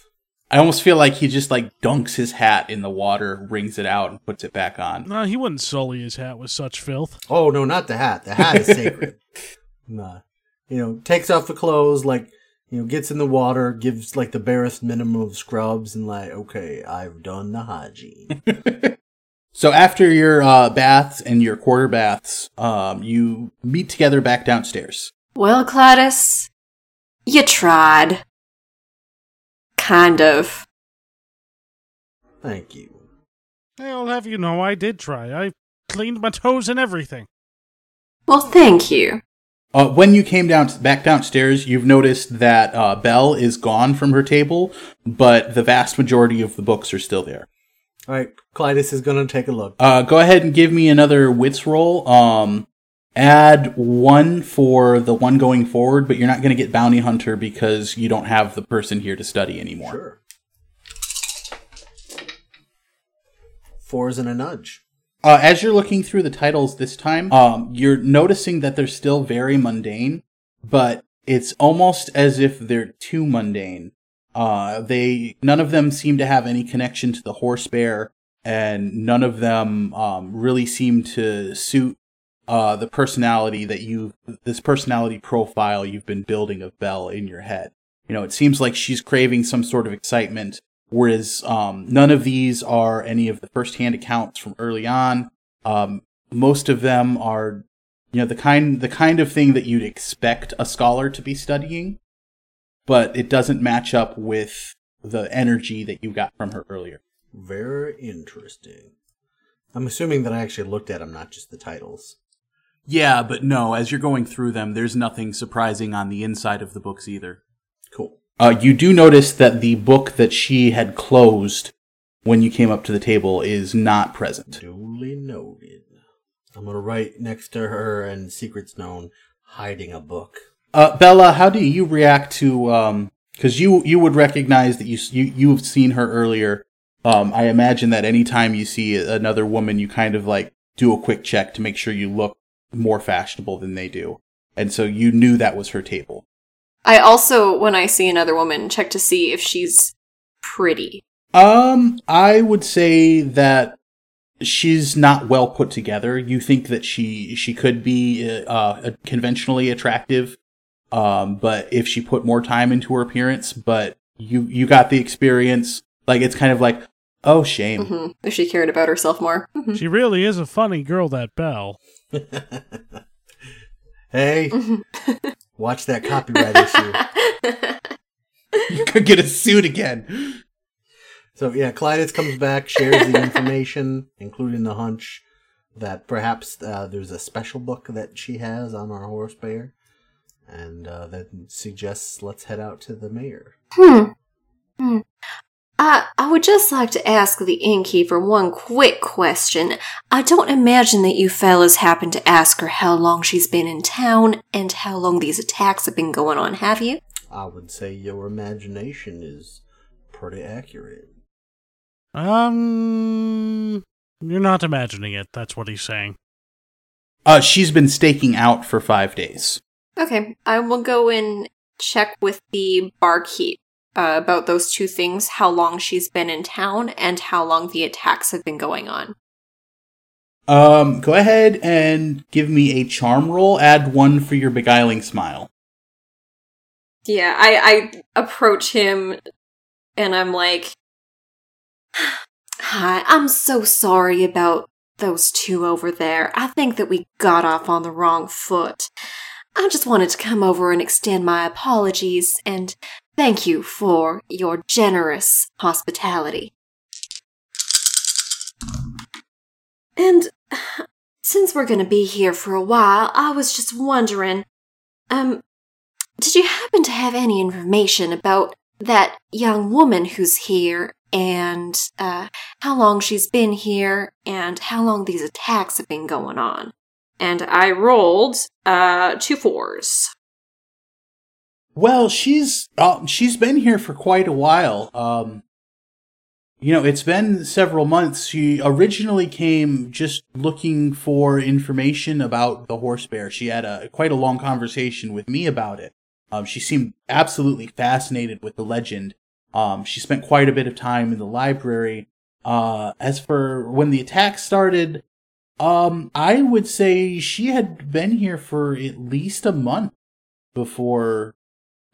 I almost feel like he just like dunks his hat in the water, wrings it out, and puts it back on. No, he wouldn't sully his hat with such filth. Oh no, not the hat. The hat is sacred. Nah. You know, takes off the clothes, like you know, gets in the water, gives like the barest minimum of scrubs, and like, okay, I've done the hygiene. So after your uh, baths and your quarter baths, um, you meet together back downstairs. well, Clytus, you tried. Kind of. Thank you. I'll have you know I did try. I cleaned my toes and everything. Well, thank you. Uh, when you came down back downstairs, you've noticed that uh, Belle is gone from her table, but the vast majority of the books are still there. All right, Clytus is gonna take a look. Uh, go ahead and give me another wits roll. Um, add one for the one going forward, but you're not going to get bounty hunter because you don't have the person here to study anymore. Sure. Fours and a nudge. Uh, as you're looking through the titles this time, um, you're noticing that they're still very mundane, but it's almost as if they're too mundane. Uh, they none of them seem to have any connection to the horse bear, and none of them um, really seem to suit uh, the personality that you this personality profile you've been building of Belle in your head. You know, it seems like she's craving some sort of excitement, whereas um, none of these are any of the first-hand accounts from early on. Um, most of them are, you know, the kind the kind of thing that you'd expect a scholar to be studying, but it doesn't match up with the energy that you got from her earlier. Very interesting. I'm assuming that I actually looked at them, not just the titles. Yeah, but no, as you're going through them, there's nothing surprising on the inside of the books either. Cool. Uh, you do notice that the book that she had closed when you came up to the table is not present. Duly noted. I'm gonna write next to her and secrets known, hiding a book. Uh, Bella, how do you react to? um 'cause because you you would recognize that you you you've seen her earlier. Um, I imagine that anytime you see another woman, you kind of like do a quick check to make sure you look more fashionable than they do, and so you knew that was her table. I also, when I see another woman, check to see if she's pretty. Um, I would say that she's not well put together. You think that she she could be uh, conventionally attractive, um, but if she put more time into her appearance, but you you got the experience. Like it's kind of like, oh shame. Mm-hmm. If she cared about herself more. Mm-hmm. She really is a funny girl, that Belle. hey, watch that copyright issue. you could get a suit again. So yeah, Clytus comes back, shares the information, including the hunch that perhaps uh, there's a special book that she has on our horse bear, and uh, that suggests let's head out to the mayor. Hmm. Hmm. I, I would just like to ask the innkeeper one quick question. I don't imagine that you fellas happen to ask her how long she's been in town and how long these attacks have been going on, have you? I would say your imagination is pretty accurate. Um, you're not imagining it. That's what he's saying. Uh, she's been staking out for five days. Okay, I will go and check with the barkeep uh, about those two things: how long she's been in town and how long the attacks have been going on. Um, go ahead and give me a charm roll. Add one for your beguiling smile. Yeah, I I approach him and I'm like, Hi, I'm so sorry about those two over there. I think that we got off on the wrong foot. I just wanted to come over and extend my apologies and thank you for your generous hospitality. And since we're going to be here for a while, I was just wondering um did you happen to have any information about that young woman who's here and uh, how long she's been here and how long these attacks have been going on. And I rolled uh, two fours. Well, she's uh, she's been here for quite a while. Um, you know, it's been several months. She originally came just looking for information about the horse bear. She had a quite a long conversation with me about it. Um, she seemed absolutely fascinated with the legend um, she spent quite a bit of time in the library. Uh, as for when the attack started, um, I would say she had been here for at least a month before,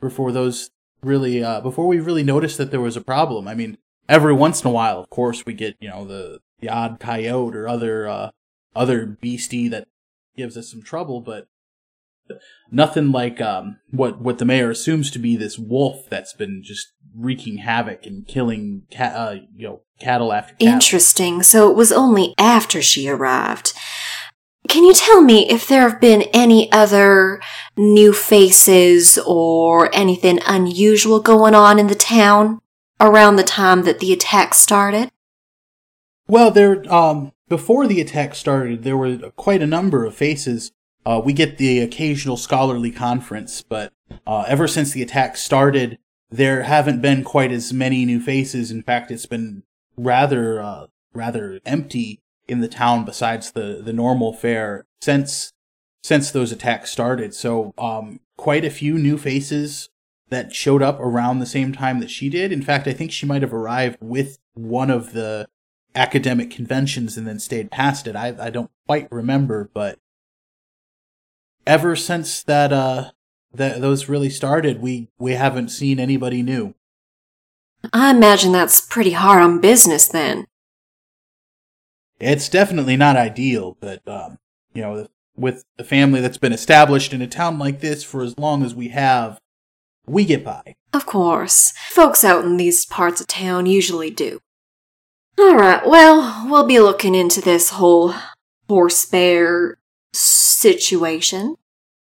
before those really, uh, before we really noticed that there was a problem. I mean, every once in a while, of course, we get, you know, the, the odd coyote or other, uh, other beastie that gives us some trouble, but nothing like um, what what the mayor assumes to be this wolf that's been just wreaking havoc and killing ca- uh, you know cattle after cattle. Interesting. So it was only after she arrived. Can you tell me if there have been any other new faces or anything unusual going on in the town around the time that the attack started? Well, there um before the attack started, there were quite a number of faces uh, we get the occasional scholarly conference, but uh, ever since the attack started, there haven't been quite as many new faces. In fact, it's been rather uh, rather empty in the town besides the the normal fair since since those attacks started. So, um, quite a few new faces that showed up around the same time that she did. In fact, I think she might have arrived with one of the academic conventions and then stayed past it. I I don't quite remember, but ever since that uh that those really started, we we haven't seen anybody new. I imagine that's pretty hard on business then. It's definitely not ideal, but um, you know, with a family that's been established in a town like this for as long as we have, we get by. Of course. Folks out in these parts of town usually do. Alright, well, we'll be looking into this whole horse bear situation,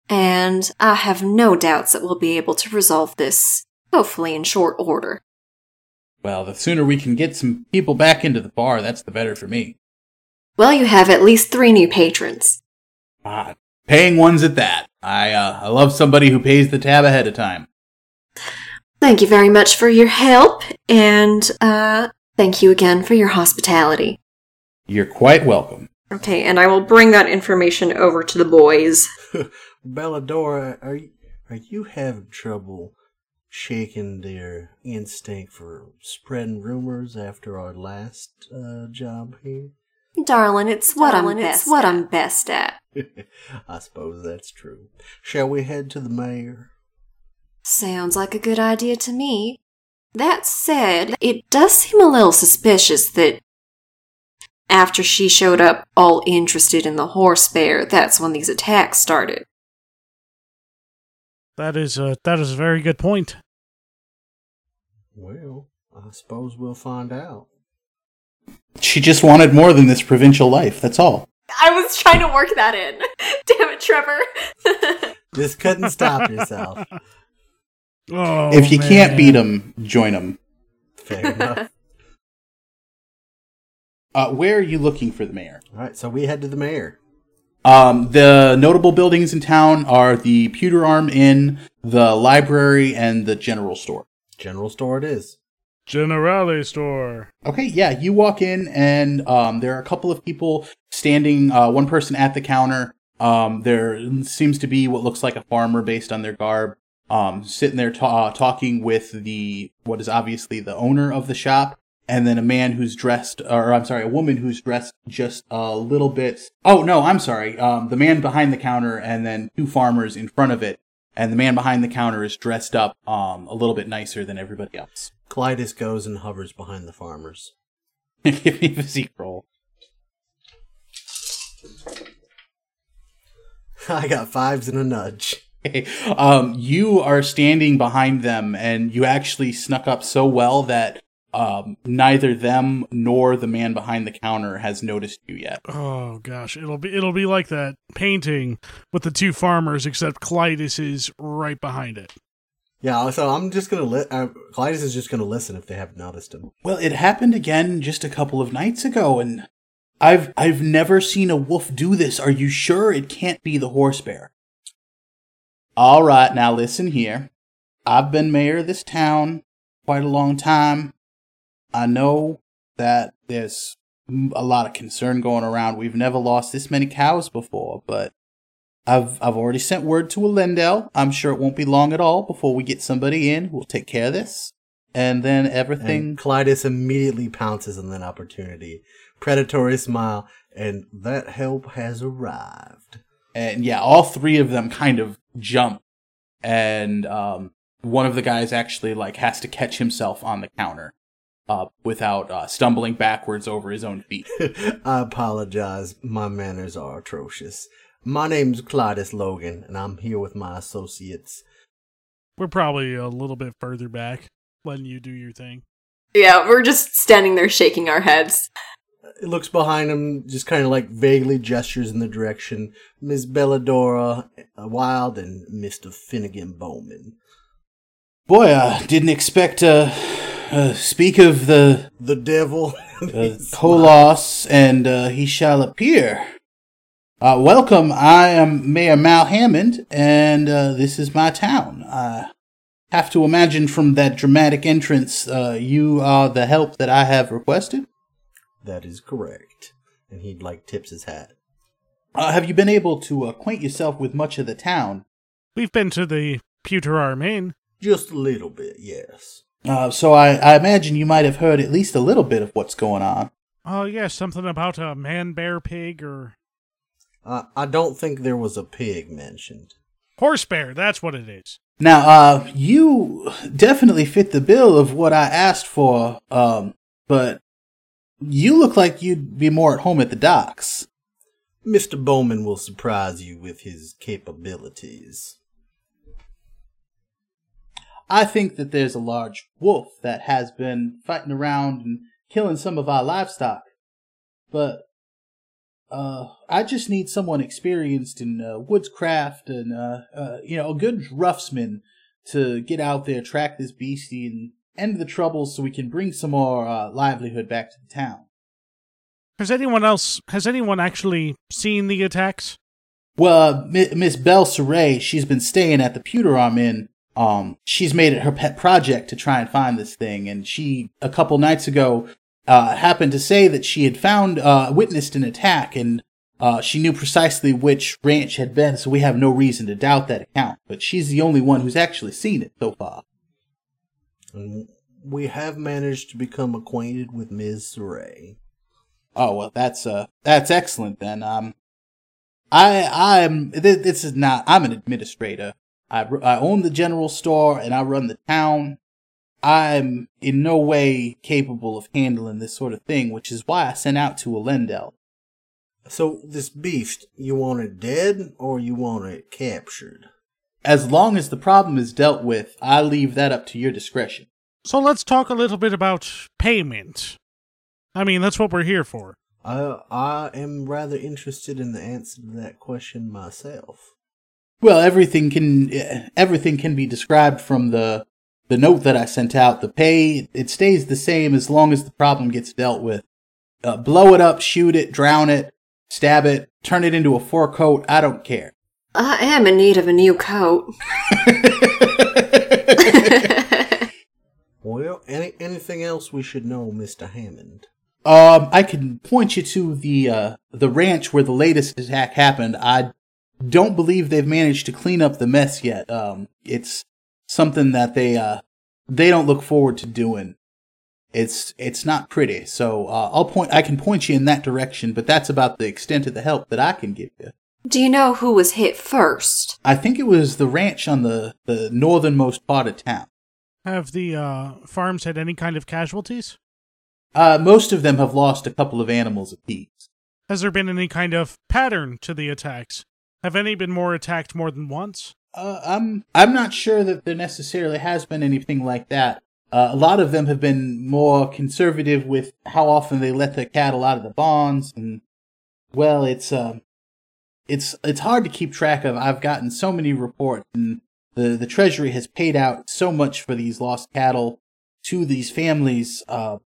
and I have no doubts that we'll be able to resolve this, hopefully in short order. Well, the sooner we can get some people back into the bar, that's the better for me. Well, you have at least three new patrons. Ah, paying ones at that. I, uh, I love somebody who pays the tab ahead of time. Thank you very much for your help, and, uh, thank you again for your hospitality. You're quite welcome. Okay, and I will bring that information over to the boys. Belladora, are you, are you having trouble shaking their instinct for spreading rumors after our last uh, job here? Darling, it's what I'm best. what I'm best at. I suppose that's true. Shall we head to the mayor? Sounds like a good idea to me. That said, it does seem a little suspicious that after she showed up all interested in the horse bear, that's when these attacks started. That is a that is a very good point. Well, I suppose we'll find out. She just wanted more than this provincial life. That's all. I was trying to work that in. Damn it, Trevor. Just couldn't stop yourself. Oh, if you man. can't beat them, join them. Fair enough. Uh, where are you looking for the mayor? All right, so we head to the mayor. Um, the notable buildings in town are the Pewter Arm Inn, the library, and the general store. General store it is. Generale store. Okay, yeah, you walk in and um, there are a couple of people standing. Uh, one person at the counter. Um, there seems to be what looks like a farmer based on their garb. Um, sitting there ta- uh, talking with the what is obviously the owner of the shop, and then a man who's dressed, or I'm sorry, a woman who's dressed just a little bit. Oh no, I'm sorry. Um, the man behind the counter, and then two farmers in front of it, and the man behind the counter is dressed up um, a little bit nicer than everybody else. Clytus goes and hovers behind the farmers. Give me a physique roll. I got fives and a nudge. um, you are standing behind them, and you actually snuck up so well that um, neither them nor the man behind the counter has noticed you yet. Oh gosh, it'll be it'll be like that painting with the two farmers, except Clytus is right behind it. Yeah, so I'm just gonna li- uh, is just gonna listen if they haven't noticed him. Well, it happened again just a couple of nights ago, and I've I've never seen a wolf do this. Are you sure it can't be the horse bear? All right, now listen here. I've been mayor of this town quite a long time. I know that there's a lot of concern going around. We've never lost this many cows before, but I've I've already sent word to Elendel. I'm sure it won't be long at all before we get somebody in who will take care of this, and then everything. And Clytus immediately pounces on that opportunity. Predatory smile, and that help has arrived. and yeah, all three of them kind of jump, and um, one of the guys actually like has to catch himself on the counter, uh, without uh, stumbling backwards over his own feet. I apologize. My manners are atrocious. My name's Clytus Logan, and I'm here with my associates. We're probably a little bit further back, letting you do your thing. yeah, we're just standing there shaking our heads. It looks behind him, just kind of like vaguely gestures in the direction. Miss Belladora uh, Wild and Mr. Finnegan Bowman. Boy, I didn't expect to uh, speak of the The devil. uh, Koloss, and uh, he shall appear. Uh, welcome, I am Mayor Mal Hammond, and uh, this is my town. I have to imagine from that dramatic entrance, uh, you are the help that I have requested. that is correct. And he like tips his hat. Uh, have you been able to acquaint yourself with much of the town? We've been to the Pewter Arm Inn. Just a little bit, yes. Uh, so I, I imagine you might have heard at least a little bit of what's going on. Oh yeah, something about a man bear pig or Uh, I don't think there was a pig mentioned. horse bear. That's what it is. Now, uh, you definitely fit the bill of what I asked for, um, but you look like you'd be more at home at the docks. Mr. Bowman will surprise you with his capabilities. I think that there's a large wolf that has been fighting around and killing some of our livestock. But, uh, I just need someone experienced in uh, woodscraft and, uh, uh, you know, a good roughsman to get out there, track this beastie, and end the troubles so we can bring some more uh, livelihood back to the town. Has anyone else? Has anyone actually seen the attacks? Well, uh, Mi- Miss Belle Saray, she's been staying at the Pewter Arm Inn. Um, she's made it her pet project to try and find this thing, and she a couple nights ago uh, happened to say that she had found uh, witnessed an attack, and uh, she knew precisely which ranch had been. So we have no reason to doubt that account. But she's the only one who's actually seen it so far. We have managed to become acquainted with Ms. Saray. Oh well, that's uh that's excellent then. Um, I I'm this is not. I'm an administrator. I I own the general store and I run the town. I'm in no way capable of handling this sort of thing, which is why I sent out to Elendel. So this beast, you want it dead or you want it captured? As long as the problem is dealt with, I leave that up to your discretion. So let's talk a little bit about payment. I mean, that's what we're here for. I I am rather interested in the answer to that question myself. Well, everything can everything can be described from the the note that I sent out. The pay it stays the same as long as the problem gets dealt with. Uh, blow it up, shoot it, drown it, stab it, turn it into a fur coat. I don't care. I am in need of a new coat. Well, any anything else we should know, Mister Hammond? Um, I can point you to the uh, the ranch where the latest attack happened. I don't believe they've managed to clean up the mess yet. Um, it's something that they uh they don't look forward to doing. It's it's not pretty. So uh, I'll point. I can point you in that direction, but that's about the extent of the help that I can give you. Do you know who was hit first? I think it was the ranch on the the northernmost part of town. Have the uh, farms had any kind of casualties? Uh, most of them have lost a couple of animals apiece. Has there been any kind of pattern to the attacks? Have any been more attacked more than once? Uh, I'm I'm not sure that there necessarily has been anything like that. Uh, a lot of them have been more conservative with how often they let their cattle out of the barns, and well, it's um, it's it's hard to keep track of. I've gotten so many reports, and the the treasury has paid out so much for these lost cattle to these families. Uh,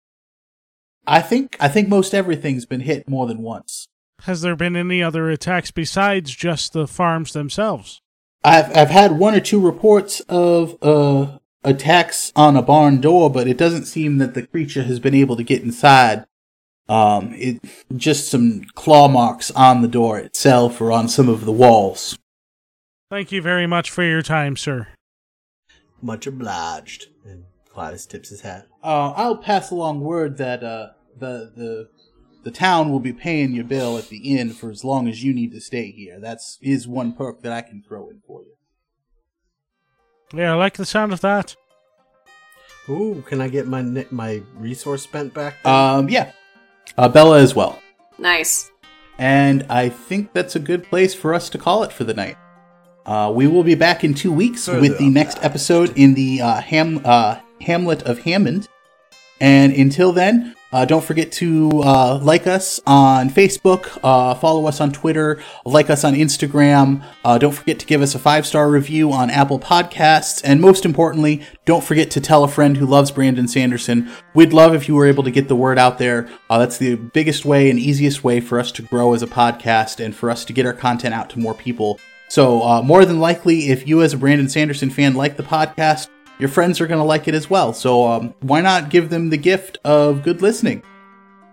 I think I think most everything's been hit more than once. Has there been any other attacks besides just the farms themselves? I've I've had one or two reports of uh attacks on a barn door, but it doesn't seem that the creature has been able to get inside. Um, it just some claw marks on the door itself or on some of the walls. Thank you very much for your time, sir. Much obliged. And Clytus tips his hat. Uh, I'll pass along word that uh, the the the town will be paying your bill at the inn for as long as you need to stay here. That's is one perk that I can throw in for you. Yeah, I like the sound of that. Ooh, can I get my my resource spent back? then? Um, yeah, uh, Bella as well. Nice. And I think that's a good place for us to call it for the night. Uh, we will be back in two weeks Further with the next that. episode in the uh, Ham uh, Hamlet of Hammond. And until then, uh, don't forget to uh, like us on Facebook, uh, follow us on Twitter, like us on Instagram. Uh, don't forget to give us a five star review on Apple Podcasts. And most importantly, don't forget to tell a friend who loves Brandon Sanderson. We'd love if you were able to get the word out there. Uh, that's the biggest way and easiest way for us to grow as a podcast and for us to get our content out to more people. So, uh, more than likely, if you as a Brandon Sanderson fan like the podcast, your friends are going to like it as well. So, um, why not give them the gift of good listening?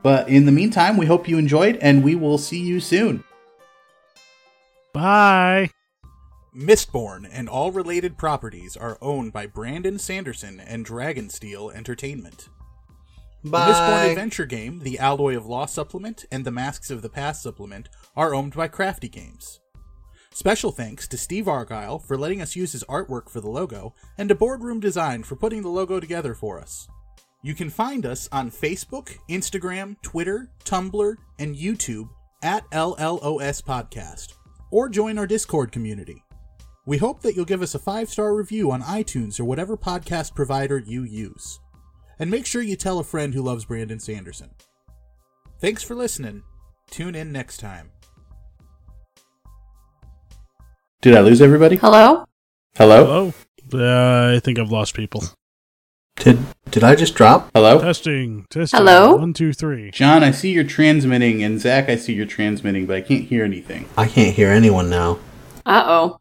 But in the meantime, we hope you enjoyed, and we will see you soon. Bye. Mistborn and all related properties are owned by Brandon Sanderson and Dragonsteel Entertainment. The Mistborn adventure game, the Alloy of Law supplement, and the Masks of the Past supplement are owned by Crafty Games. Special thanks to Steve Argyle for letting us use his artwork for the logo, and to Boardroom Design for putting the logo together for us. You can find us on Facebook, Instagram, Twitter, Tumblr, and YouTube at LLOS Podcast, or join our Discord community. We hope that you'll give us a five star review on iTunes or whatever podcast provider you use. And make sure you tell a friend who loves Brandon Sanderson. Thanks for listening. Tune in next time. Did I lose everybody? Hello? Hello? Hello. Uh, I think I've lost people. Did did I just drop? Hello? Testing. Testing. Hello? One, two, three. John, I see you're transmitting, and Zach, I see you're transmitting, but I can't hear anything. I can't hear anyone now. Uh oh.